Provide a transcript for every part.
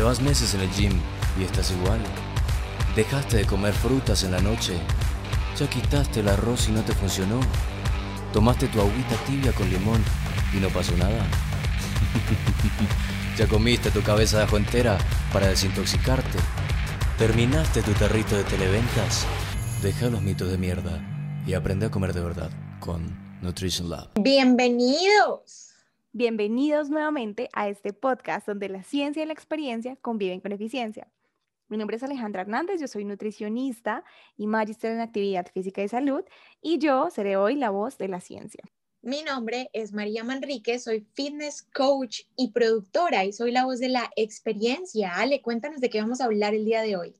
Llevas meses en el gym y estás igual. Dejaste de comer frutas en la noche. Ya quitaste el arroz y no te funcionó. Tomaste tu agüita tibia con limón y no pasó nada. ya comiste tu cabeza de ajo entera para desintoxicarte. Terminaste tu tarrito de televentas. Deja los mitos de mierda y aprende a comer de verdad con Nutrition Lab. Bienvenidos. Bienvenidos nuevamente a este podcast donde la ciencia y la experiencia conviven con eficiencia. Mi nombre es Alejandra Hernández, yo soy nutricionista y magíster en actividad física y salud y yo seré hoy la voz de la ciencia. Mi nombre es María Manrique, soy fitness coach y productora y soy la voz de la experiencia. Ale, cuéntanos de qué vamos a hablar el día de hoy.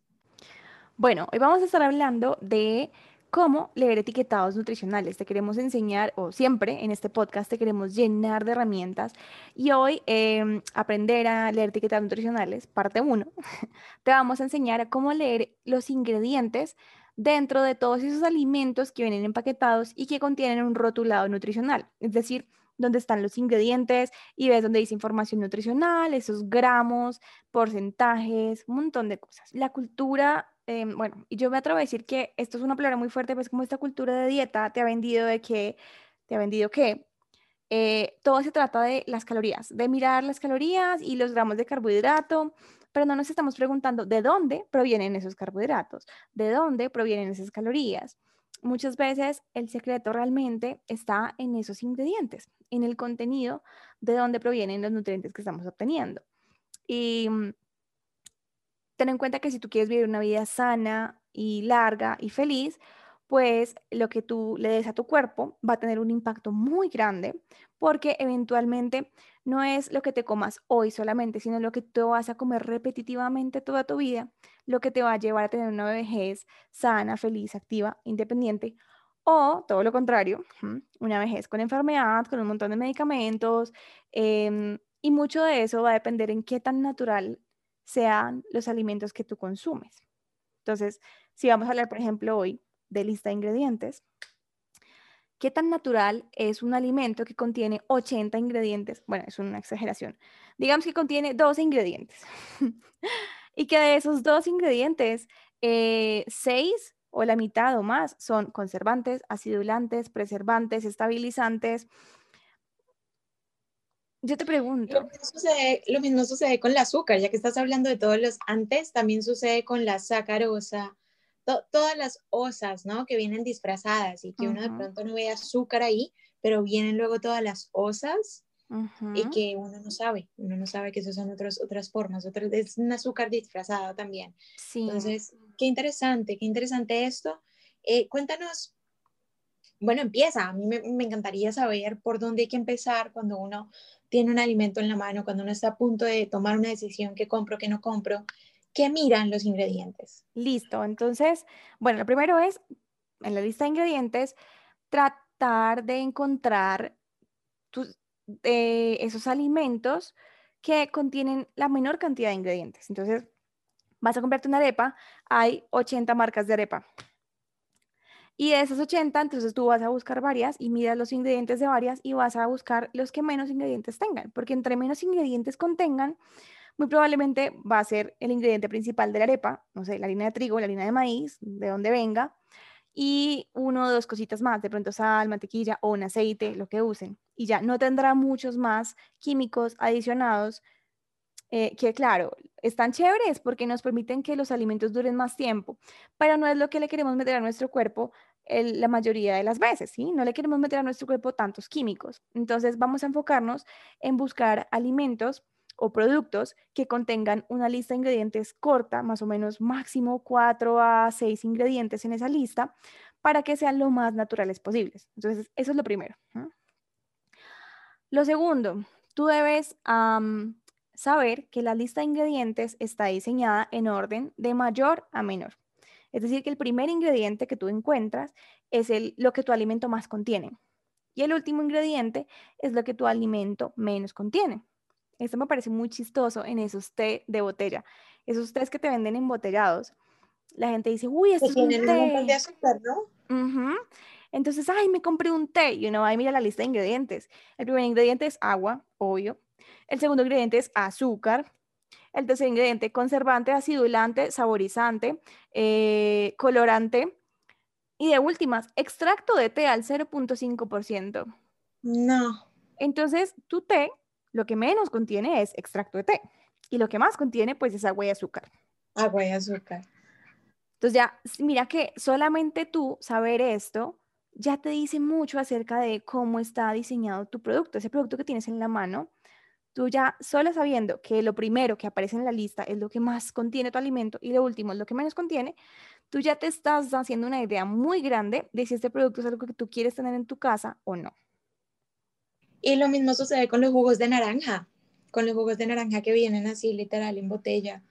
Bueno, hoy vamos a estar hablando de cómo leer etiquetados nutricionales. Te queremos enseñar, o siempre en este podcast te queremos llenar de herramientas. Y hoy, em, aprender a leer etiquetados nutricionales, parte 1, te vamos a enseñar cómo leer los ingredientes dentro de todos esos alimentos que vienen empaquetados y que contienen un rotulado nutricional. Es decir, dónde están los ingredientes y ves dónde dice información nutricional, esos gramos, porcentajes, un montón de cosas. La cultura Em, bueno, yo me atrevo a decir que esto es una palabra muy fuerte, pues como esta cultura de dieta te ha vendido de que, te ha vendido que eh, todo se trata de las calorías, de mirar las calorías y los gramos de carbohidrato, pero no nos estamos preguntando de dónde provienen esos carbohidratos, de dónde provienen esas calorías. Muchas veces el secreto realmente está en esos ingredientes, en el contenido de dónde provienen los nutrientes que estamos obteniendo. Y mm, ten en cuenta que si tú quieres vivir una vida sana y larga y feliz, pues lo que tú le des a tu cuerpo va a tener un impacto muy grande porque eventualmente no es lo que te comas hoy solamente, sino lo que tú vas a comer repetitivamente toda tu vida, lo que te va a llevar a tener una vejez sana, feliz, activa, independiente o todo lo contrario, una vejez con enfermedad, con un montón de medicamentos em, y mucho de eso va a depender en qué tan natural sean los alimentos que tú consumes. Entonces, si vamos a hablar, por ejemplo, hoy de lista de ingredientes, ¿qué tan natural es un alimento que contiene 80 ingredientes? Bueno, es una exageración. Digamos que contiene 12 ingredientes. y que de esos dos ingredientes, eh, 6 o la mitad o más son conservantes, acidulantes, preservantes, estabilizantes, yo te pregunto. Lo mismo, sucede, con el azúcar, ya que estás hablando de todos los antes, también sucede con la sacarosa, todas las osas, ¿no? Que vienen disfrazadas y que uno de pronto no ve azúcar ahí, pero vienen luego todas las osas y que uno no sabe, uno no sabe que esas son otras otras formas, otras, es un azúcar disfrazado también. Sí. Entonces, qué interesante, qué interesante esto. Eh, cuéntanos bueno, empieza. A mí me, encantaría saber por dónde hay que empezar cuando uno tiene un alimento en la mano, cuando uno está a punto de tomar una decisión, qué compro, qué no compro, ¿qué miran los ingredientes? Listo, entonces, bueno, lo primero es, en la lista de ingredientes, tratar de encontrar eh, esos alimentos que contienen la menor cantidad de ingredientes. Entonces, vas a comprarte una arepa, hay 80 marcas de arepa. Y de esas 80, entonces tú vas a buscar varias y miras los ingredientes de varias y vas a buscar los que menos ingredientes tengan, porque entre menos ingredientes contengan, muy probablemente va a ser el ingrediente principal de la arepa, no sé, la harina de trigo, la harina de maíz, de donde venga, y uno o dos cositas más, de pronto sal, mantequilla o un aceite, lo que usen. Y ya no tendrá muchos más químicos adicionados eh, que claro, están chéveres porque nos permiten que los alimentos duren más tiempo, pero no es lo que le queremos meter a nuestro cuerpo la mayoría de las veces, ¿sí? No le queremos meter a nuestro cuerpo tantos químicos. Entonces vamos a enfocarnos en buscar alimentos o productos que contengan una lista de ingredientes corta, más o menos máximo 4 a 6 ingredientes en esa lista, para que sean lo más naturales posibles. Entonces, eso es lo primero. Lo segundo, tú debes saber que la lista de ingredientes está diseñada en orden de mayor a menor. Es decir, que el primer ingrediente que tú encuentras es el, lo que tu alimento más contiene. Y el último ingrediente es lo que tu alimento menos contiene. Esto me parece muy chistoso en esos té de botella. Esos tés que te venden embotellados. La gente dice, uy, esto es un té. de azúcar, ¿no? Entonces, ay, me compré un té y uno va y mira la lista de ingredientes. El primer ingrediente es agua, obvio. El segundo ingrediente es azúcar. El tercer ingrediente, conservante, acidulante, saborizante, eh, colorante. Y de últimas, extracto de té al 0.5%. No. Entonces, tu té, lo que menos contiene es extracto de té. Y lo que más contiene, pues, es agua y azúcar. Agua y azúcar. Entonces ya, mira que solamente tú saber esto ya te dice mucho acerca de cómo está diseñado tu producto, ese producto que tienes en la mano. Tú ya solo sabiendo que lo primero que aparece en la lista es lo que más contiene tu alimento y lo último es lo que menos contiene, tú ya te estás haciendo una idea muy grande de si este producto es algo que tú quieres tener en tu casa o no. Y lo mismo sucede con los jugos de naranja, con los jugos de naranja que vienen así literal en botella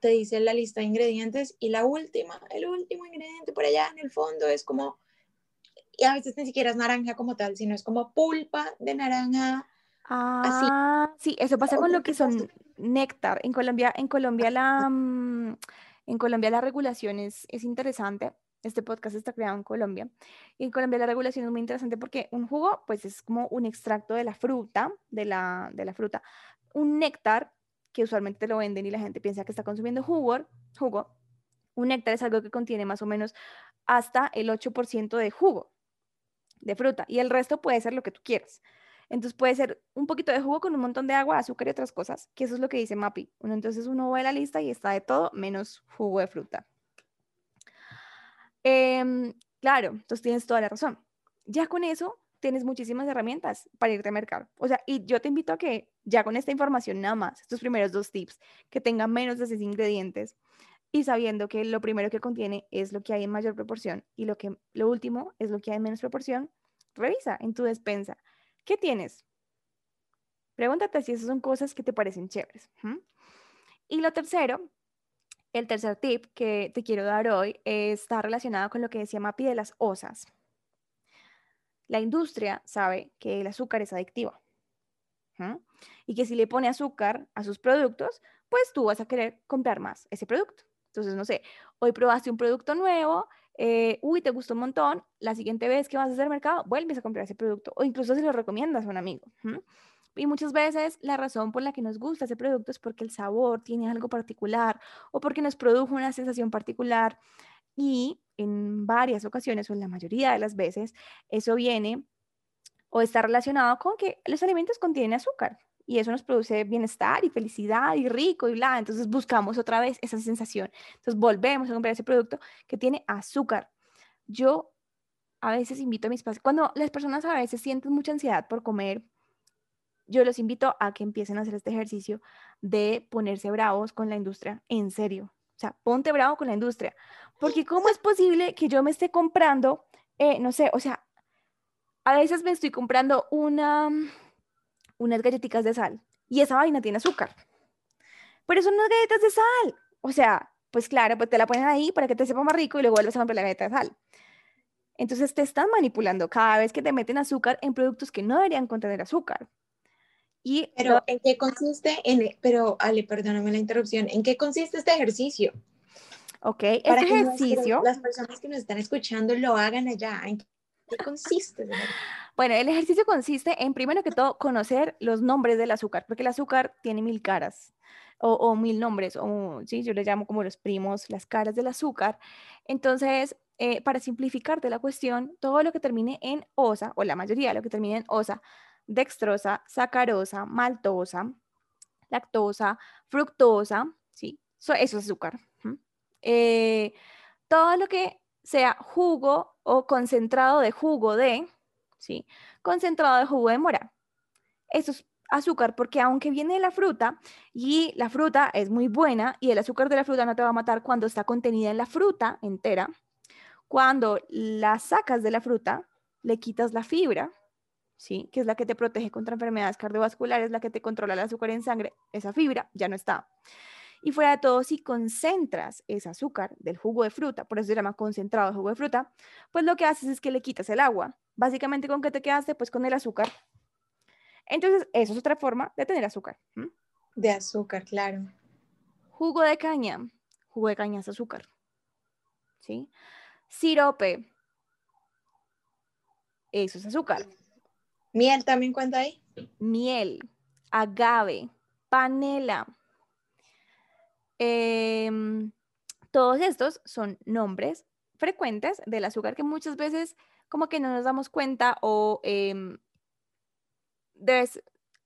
te dice la lista de ingredientes y la última, el último ingrediente por allá en el fondo es como, y a veces ni siquiera es naranja como tal, sino es como pulpa de naranja. Ah, sí, eso pasa con lo que son néctar. En Colombia, en Colombia la, mm, en Colombia la regulación es, es interesante. Este podcast está creado en Colombia. Y en Colombia la regulación es muy interesante porque un jugo, pues es como un extracto de la fruta, de la, de la fruta. Un néctar que usualmente te lo venden y la gente piensa que está consumiendo jugo, jugo. Un néctar es algo que contiene más o menos hasta el 8% de jugo de fruta y el resto puede ser lo que tú quieras. Entonces puede ser un poquito de jugo con un montón de agua, azúcar y otras cosas, que eso es lo que dice MAPI. Entonces uno ve la lista y está de todo menos jugo de fruta. Em, claro, entonces tienes toda la razón. Ya con eso tienes muchísimas herramientas para irte a mercar. O sea, y yo te invito a que ya con esta información nada más, estos primeros dos tips, que tengan menos de seis ingredientes y sabiendo que lo primero que contiene es lo que hay en mayor proporción y lo que lo último es lo que hay en menos proporción, revisa en tu despensa. ¿Qué tienes? Pregúntate si esas son cosas que te parecen chéveres. Y lo tercero, el tercer tip que te quiero dar hoy está relacionado con lo que decía Mapi de las osas. La industria sabe que el azúcar es adictivo y que si le pone azúcar a sus productos, pues tú vas a querer comprar más ese producto. Entonces, no sé, hoy probaste un producto nuevo, eh, uy, te gustó un montón, la siguiente vez que vas a hacer mercado, vuelves a comprar ese producto o incluso se lo recomiendas a un amigo. Y muchas veces la razón por la que nos gusta ese producto es porque el sabor tiene algo particular o porque nos produjo una sensación particular y en varias ocasiones o en la mayoría de las veces eso viene o está relacionado con que los alimentos contienen azúcar y eso nos produce bienestar y felicidad y rico y bla. Entonces buscamos otra vez esa sensación. Entonces volvemos a comprar ese producto que tiene azúcar. Yo a veces invito a mis pacientes, cuando las personas a veces sienten mucha ansiedad por comer, yo los invito a que empiecen a hacer este ejercicio de ponerse bravos con la industria, en serio. O sea, ponte bravo con la industria. Porque ¿cómo es posible que yo me esté comprando, eh, no sé, o sea, a veces me estoy comprando una, unas galletitas de sal y esa vaina tiene azúcar. Pero son unas galletas de sal. O sea, pues claro, pues te la ponen ahí para que te sepa más rico y luego vuelves a comprar la galleta de sal. Entonces te están manipulando cada vez que te meten azúcar en productos que no deberían contener azúcar. Y pero ¿en qué consiste? En, pero Ale, perdóname la interrupción. ¿En qué consiste este ejercicio? Ok, este ejercicio. las personas que nos están escuchando lo hagan allá. ¿En qué consiste? Bueno, el ejercicio consiste en, primero que todo, conocer los nombres del azúcar, porque el azúcar tiene mil caras o, mil nombres, o sí, yo le llamo como los primos, las caras del azúcar. Entonces, eh, para simplificarte la cuestión, todo lo que termine en osa, o la mayoría de lo que termine en osa, dextrosa, sacarosa, maltosa, lactosa, fructosa, ¿sí? eso es azúcar. Eh, todo lo que sea jugo o concentrado de jugo de, ¿sí? Concentrado de jugo de mora. Eso es azúcar porque aunque viene de la fruta y la fruta es muy buena y el azúcar de la fruta no te va a matar cuando está contenida en la fruta entera, cuando la sacas de la fruta, le quitas la fibra, ¿sí? que es la que te protege contra enfermedades cardiovasculares, la que te controla el azúcar en sangre, esa fibra ya no está. Y fuera de todo, si concentras ese azúcar del jugo de fruta, por eso se llama concentrado de jugo de fruta, pues lo que haces es que le quitas el agua. Básicamente, ¿con qué te quedaste? Pues con el azúcar. Entonces, eso es otra forma de tener azúcar. De azúcar, claro. Jugo de caña. Jugo de caña es azúcar. ¿Sí? Sirope. Eso es azúcar. Miel también cuenta ahí. Miel, agave, panela. Em, todos estos son nombres frecuentes del azúcar que muchas veces como que no nos damos cuenta o eh,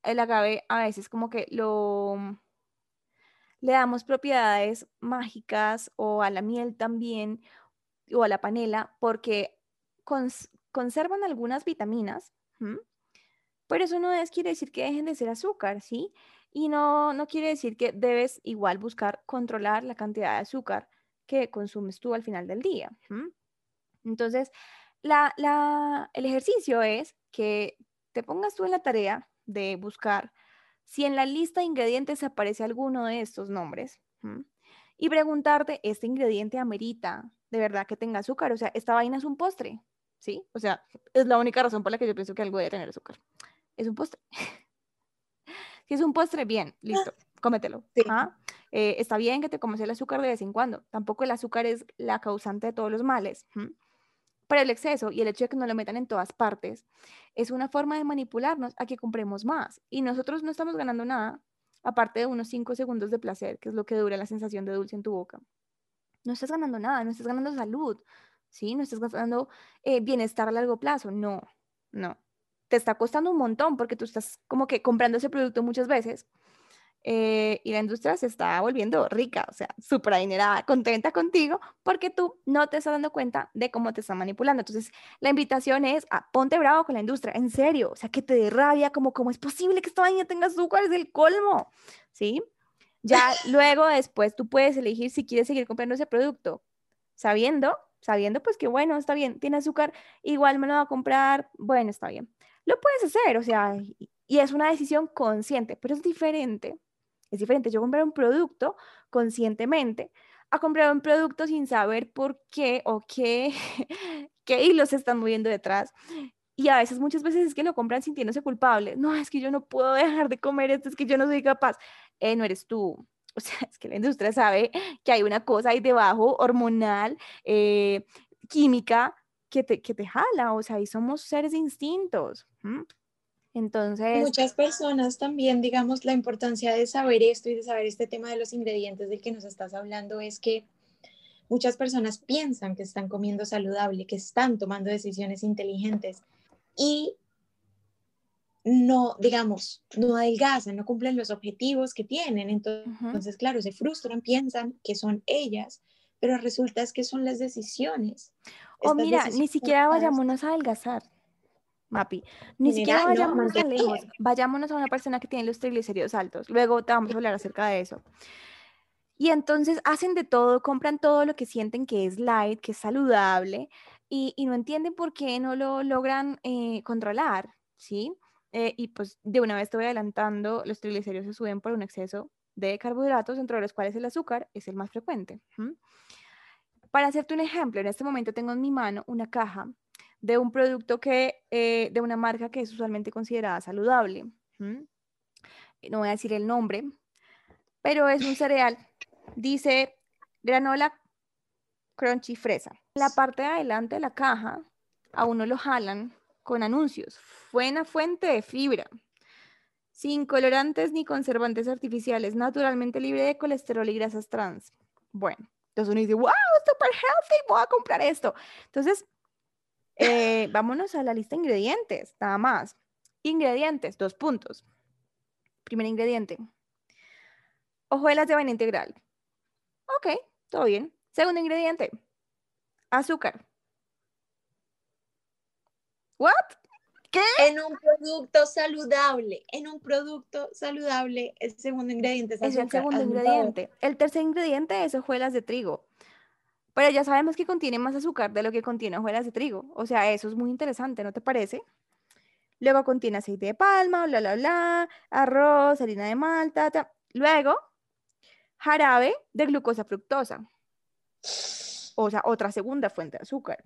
el agave a veces como que lo le damos propiedades mágicas o a la miel también o a la panela porque conservan algunas vitaminas, pero eso no es, quiere decir que dejen de ser azúcar, ¿sí? Y no, no quiere decir que debes igual buscar controlar la cantidad de azúcar que consumes tú al final del día. Entonces, la, el ejercicio es que te pongas tú en la tarea de buscar si en la lista de ingredientes aparece alguno de estos nombres y preguntarte, ¿este ingrediente amerita de verdad que tenga azúcar? O sea, esta vaina es un postre, ¿sí? O sea, es la única razón por la que yo pienso que algo debe tener azúcar. Es un postre. si es un postre, bien, listo, cómetelo. Eh, está bien que te comas el azúcar de vez en cuando. Tampoco el azúcar es la causante de todos los males. Pero el exceso y el hecho de que no lo metan en todas partes es una forma de manipularnos a que compremos más. Y nosotros no estamos ganando nada, aparte de unos 5 segundos de placer, que es lo que dura la sensación de dulce en tu boca. No estás ganando nada, no estás ganando salud, ¿sí? No estás ganando eh, bienestar a largo plazo. No, no. Te está costando un montón porque tú estás como que comprando ese producto muchas veces eh, y la industria se está volviendo rica, o sea, súper adinerada, contenta contigo, porque tú no te estás dando cuenta de cómo te están manipulando. Entonces, la invitación es a ponte bravo con la industria, en serio, o sea, que te dé rabia, como cómo es posible que esta vaina tenga azúcar, es el colmo, ¿sí? Ya luego, después, tú puedes elegir si quieres seguir comprando ese producto, sabiendo, sabiendo, pues que bueno, está bien, tiene azúcar, igual me lo va a comprar, bueno, está bien. Lo puedes hacer, o sea, y es una decisión consciente, pero es diferente es diferente yo comprar un producto conscientemente a comprar un producto sin saber por qué o qué, qué hilos están moviendo detrás. Y a veces, muchas veces es que lo compran sintiéndose culpable. No, es que yo no puedo dejar de comer esto, es que yo no soy capaz. Eh, no eres tú. O sea, es que la industria sabe que hay una cosa ahí debajo, hormonal, eh, química, que te, que te jala. O sea, y somos seres instintos. Entonces... Muchas personas también, digamos, la importancia de saber esto y de saber este tema de los ingredientes del que nos estás hablando es que muchas personas piensan que están comiendo saludable, que están tomando decisiones inteligentes y no, digamos, no adelgazan, no cumplen los objetivos que tienen. Entonces, claro, se frustran, piensan que son ellas, pero resulta es que son las decisiones. O mira, ni siquiera vayámonos a adelgazar. Mapi. Ni siquiera vayámonos a lejos. Vayámonos a una persona que tiene los triglicéridos altos. Luego te vamos a hablar acerca de eso. Y entonces hacen de todo, compran todo lo que sienten que es light, que es saludable, y, no entienden por qué no lo logran eh, controlar, ¿sí? Eh, y pues de una vez estoy adelantando, los triglicéridos se suben por un exceso de carbohidratos, entre los cuales el azúcar es el más frecuente. Para hacerte un ejemplo, en este momento tengo en mi mano una caja de un producto que, eh, de una marca que es usualmente considerada saludable. No voy a decir el nombre, pero es un cereal. Dice granola crunchy fresa. la parte de adelante de la caja a uno lo jalan con anuncios. Buena fuente de fibra. Sin colorantes ni conservantes artificiales, naturalmente libre de colesterol y grasas trans. Bueno, entonces uno dice, wow, super healthy, voy a comprar esto. Entonces, eh, vámonos a la lista de ingredientes, nada más. Ingredientes, dos puntos. Primer ingrediente. Hojuelas de vaina integral. Ok, todo bien. Segundo ingrediente. Azúcar. ¿What? ¿Qué? En un producto saludable, en un producto saludable, el segundo ingrediente es azúcar. Es el segundo ingrediente. El tercer ingrediente es hojuelas de trigo. Pero ya sabemos que contiene más azúcar de lo que contiene hojuelas de trigo. O sea, eso es muy interesante, ¿no te parece? Luego contiene aceite de palma, bla, bla, bla, arroz, harina de malta. Luego, jarabe de glucosa fructosa. O sea, otra segunda fuente de azúcar.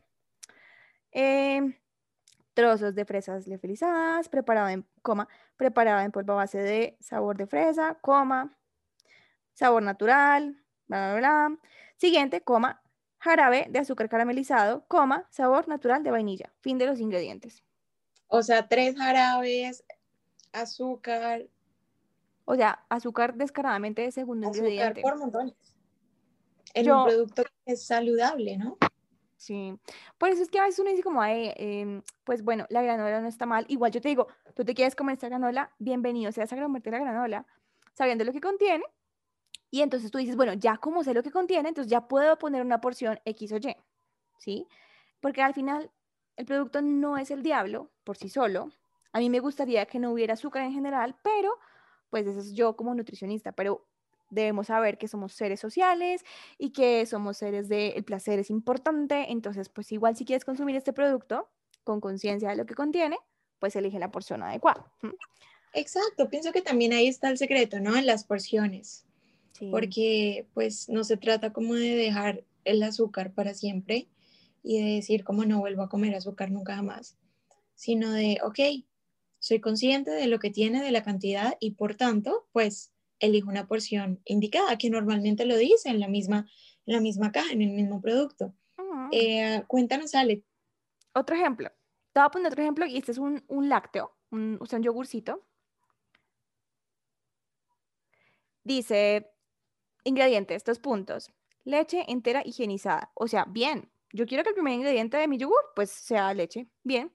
Trozos de fresas leofilizadas, preparado en, coma, preparado en polvo a base de sabor de fresa, coma, sabor natural, bla, bla, bla. Siguiente, coma, jarabe de azúcar caramelizado, coma, sabor natural de vainilla. Fin de los ingredientes. O sea, tres jarabes, azúcar, O sea, azúcar descaradamente de segundo azúcar ingrediente. por montones. En Yo- un producto que es saludable, ¿no? Sí, por eso es que a veces uno dice como, "Ay, em, pues bueno, la granola no está mal. Igual yo te digo, tú te quieres comer esta granola, bienvenido seas a comerte la granola, sabiendo lo que contiene. Y entonces tú dices, bueno, ya como sé lo que contiene, entonces ya puedo poner una porción X o Y, ¿sí? Porque al final el producto no es el diablo por sí solo. A mí me gustaría que no hubiera azúcar en general, pero pues eso es yo como nutricionista, pero debemos saber que somos seres sociales y que somos seres de el placer es importante, entonces pues igual si quieres consumir este producto con conciencia de lo que contiene, pues elige la porción adecuada. Exacto, pienso que también ahí está el secreto, ¿no? En las porciones, Sí. porque pues no se trata como de dejar el azúcar para siempre y de decir como no vuelvo a comer azúcar nunca jamás, sino de, ok, soy consciente de lo que tiene, de la cantidad y por tanto, pues elijo una porción indicada, que normalmente lo dice en la misma, en la misma caja, en el mismo producto. Ujú. Eh, cuéntanos, Ale, Otro ejemplo. Te voy a poner otro ejemplo y este es un, un lácteo, un, o sea, un yogurcito. Dice, ingredientes, dos puntos. Leche entera higienizada. O sea, bien. Yo quiero que el primer ingrediente de mi yogur, pues, sea leche. Bien.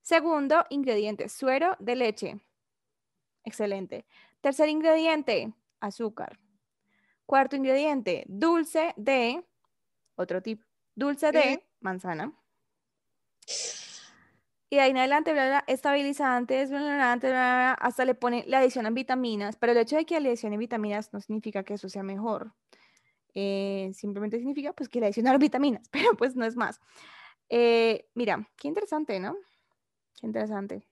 Segundo ingrediente, suero de leche. Excelente. Tercer ingrediente, azúcar. Cuarto ingrediente, dulce de, otro tipo, dulce de manzana. Y de ahí en adelante, bla, bla, estabilizantes, bla, bla, bla, bla, bla, hasta le pone, le adicionan vitaminas, pero el hecho de que le adicionen vitaminas no significa que eso sea mejor. Eh, simplemente significa pues que le adicionaron vitaminas, pero pues no es más. Eh, mira, qué interesante, ¿no? Qué interesante.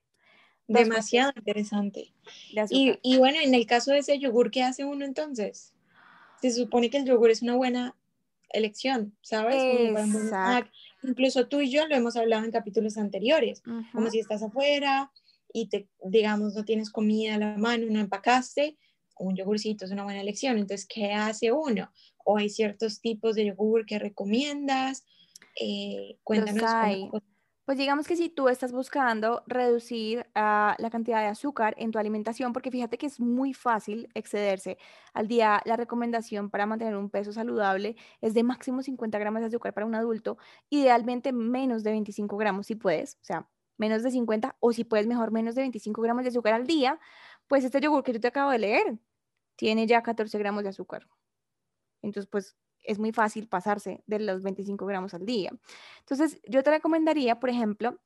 Demasiado interesante. De Y, y bueno, en el caso de ese yogur, ¿qué hace uno entonces? Se supone que el yogur es una buena elección, ¿sabes? Como snack. Incluso tú y yo lo hemos hablado en capítulos anteriores, como Ujú. si estás afuera y te, digamos, no tienes comida a la mano, no empacaste, un yogurcito es una buena elección. Entonces, ¿qué hace uno? O hay ciertos tipos de yogur que recomiendas. Eh, cuéntanos cómo- hay. Pues digamos que si tú estás buscando reducir ah, la cantidad de azúcar en tu alimentación, porque fíjate que es muy fácil excederse al día, la recomendación para mantener un peso saludable es de máximo 50 gramos de azúcar para un adulto, idealmente menos de 25 gramos si puedes, o sea, menos de 50 o si puedes mejor menos de 25 gramos de azúcar al día, pues este yogur que yo te acabo de leer tiene ya 14 gramos de azúcar. Entonces, pues es muy fácil pasarse de los 25 gramos al día. Entonces, yo te recomendaría, por ejemplo,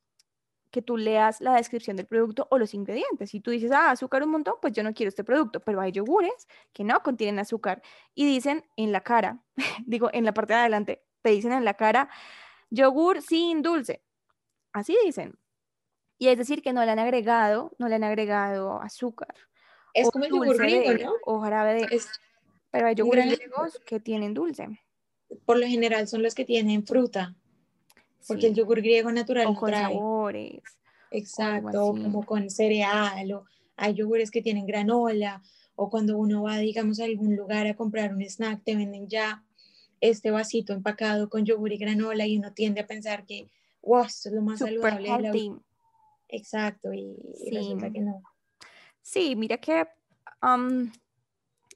que tú leas la descripción del producto o los ingredientes. Si tú dices, ah, azúcar un montón, pues yo no quiero este producto, pero hay yogures que no contienen azúcar y dicen en la cara, digo, en la parte de adelante, te dicen en la cara, yogur sin dulce. Así dicen. Y es decir, que no le han agregado, no le han agregado azúcar. Es como el yogur griego, de- ¿no? O jarabe de... Es, Pero hay yogures griegos que tienen dulce. por lo general son los que tienen fruta, porque el sí, yogur griego natural o no con trae. sabores. Exacto, o como con cereal, o hay yogures que tienen granola, o cuando uno va, digamos, a algún lugar a comprar un snack, te venden ya este vasito empacado con yogur y granola y uno tiende a pensar que, wow, esto es lo más Super saludable la. Exacto, y, y resulta Sí. que no. Sí, mira que am,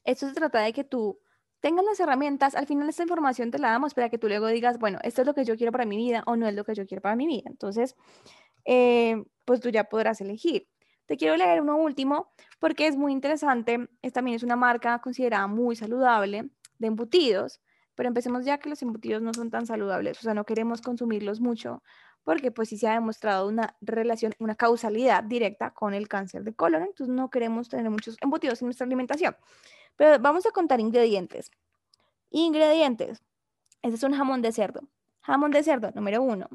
esto se trata de que tú tengas las herramientas. Al final esta información te la damos para que tú luego digas, bueno, esto es lo que yo quiero para mi vida o no es lo que yo quiero para mi vida. Entonces, eh, pues tú ya podrás elegir. Te quiero leer uno último porque es muy interesante. Es, también es una marca considerada muy saludable de embutidos, pero empecemos ya que los embutidos no son tan saludables, o sea, no queremos consumirlos mucho porque pues sí se ha demostrado una relación, una causalidad directa con el cáncer de colon, entonces no queremos tener muchos embutidos en nuestra alimentación. Pero vamos a contar ingredientes. Ingredientes. Este es un jamón de cerdo. Jamón de cerdo, número uno.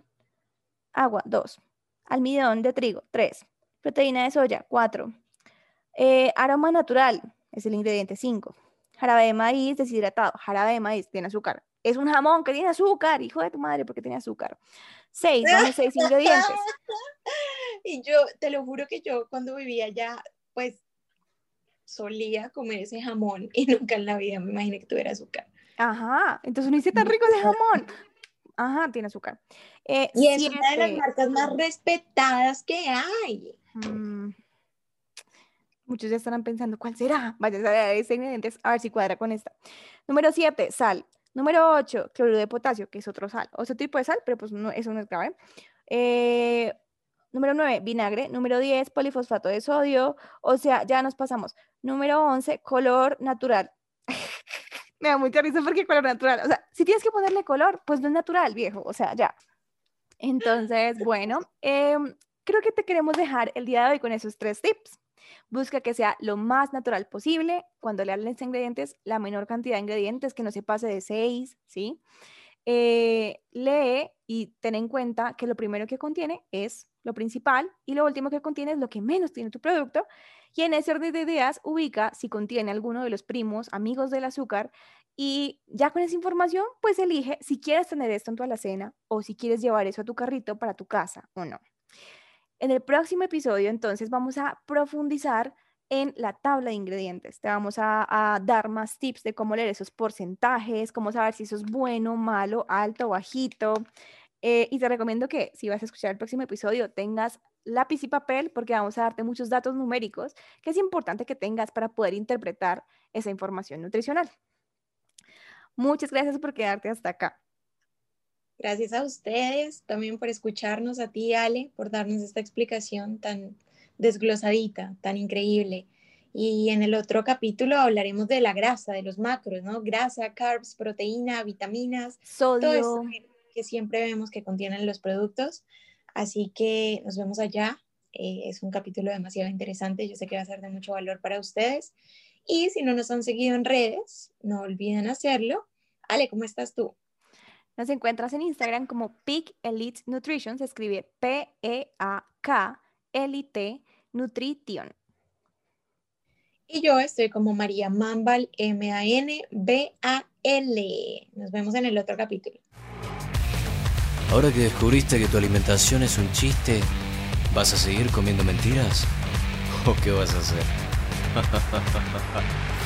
Agua, dos. Almidón de trigo, tres. Proteína de soya, cuatro. Eh, aroma natural, es el ingrediente cinco. Jarabe de maíz deshidratado, jarabe de maíz, tiene azúcar. Es un jamón que tiene azúcar, hijo de tu madre, porque tiene azúcar. Seis, vamos, seis ingredientes. Y yo, te lo juro que yo cuando vivía allá, pues solía comer ese jamón y nunca en la vida me imaginé que tuviera azúcar. Ajá, entonces no hice tan rico ese jamón. Ajá, tiene azúcar. Eh, Y es una de las marcas más respetadas que hay. Mm, Muchos ya estarán pensando, ¿cuál será? Vaya a ver ese ingredientes, a ver si cuadra con esta. Número 7, sal. Número 8, cloruro de potasio, que es otro sal, otro tipo de sal, pero pues no, eso no es grave. Eh, número 9, vinagre. Número 10, polifosfato de sodio. O sea, ya nos pasamos. Número 11, color natural. Me da mucha risa porque color natural. O sea, si tienes que ponerle color, pues no es natural, viejo. O sea, ya. Entonces, bueno, em, creo que te queremos dejar el día de hoy con esos tres tips. Busca que sea lo más natural posible. Cuando le los ingredientes, la menor cantidad de ingredientes, que no se pase de seis, ¿sí? Eh, lee y ten en cuenta que lo primero que contiene es lo principal y lo último que contiene es lo que menos tiene tu producto. Y en ese orden de ideas, ubica si contiene alguno de los primos, amigos del azúcar. Y ya con esa información, pues elige si quieres tener esto en tu alacena o si quieres llevar eso a tu carrito para tu casa o no. En el próximo episodio, entonces, vamos a profundizar en la tabla de ingredientes. Te vamos a, dar más tips de cómo leer esos porcentajes, cómo saber si eso es bueno, malo, alto, bajito. Eh, y te recomiendo que si vas a escuchar el próximo episodio tengas lápiz y papel porque vamos a darte muchos datos numéricos que es importante que tengas para poder interpretar esa información nutricional. Muchas gracias por quedarte hasta acá. Gracias a ustedes también por escucharnos, a ti, Ale, por darnos esta explicación tan desglosadita, tan increíble. Y en el otro capítulo hablaremos de la grasa, de los macros, ¿no? Grasa, carbs, proteína, vitaminas, sodio. Todo eso que, siempre vemos que contienen los productos. Así que nos vemos allá. Eh, es un capítulo demasiado interesante. Yo sé que va a ser de mucho valor para ustedes. Y si no nos han seguido en redes, no olviden hacerlo. Ale, ¿cómo estás tú? Nos encuentras en Instagram como Peak Elite Nutrition, se escribe P-E-A-K Elite Nutrition. Y yo estoy como María Mambal, M-A-N-B-A-L. Nos vemos en el otro capítulo. Ahora que descubriste que tu alimentación es un chiste, ¿vas a seguir comiendo mentiras? ¿O qué vas a hacer?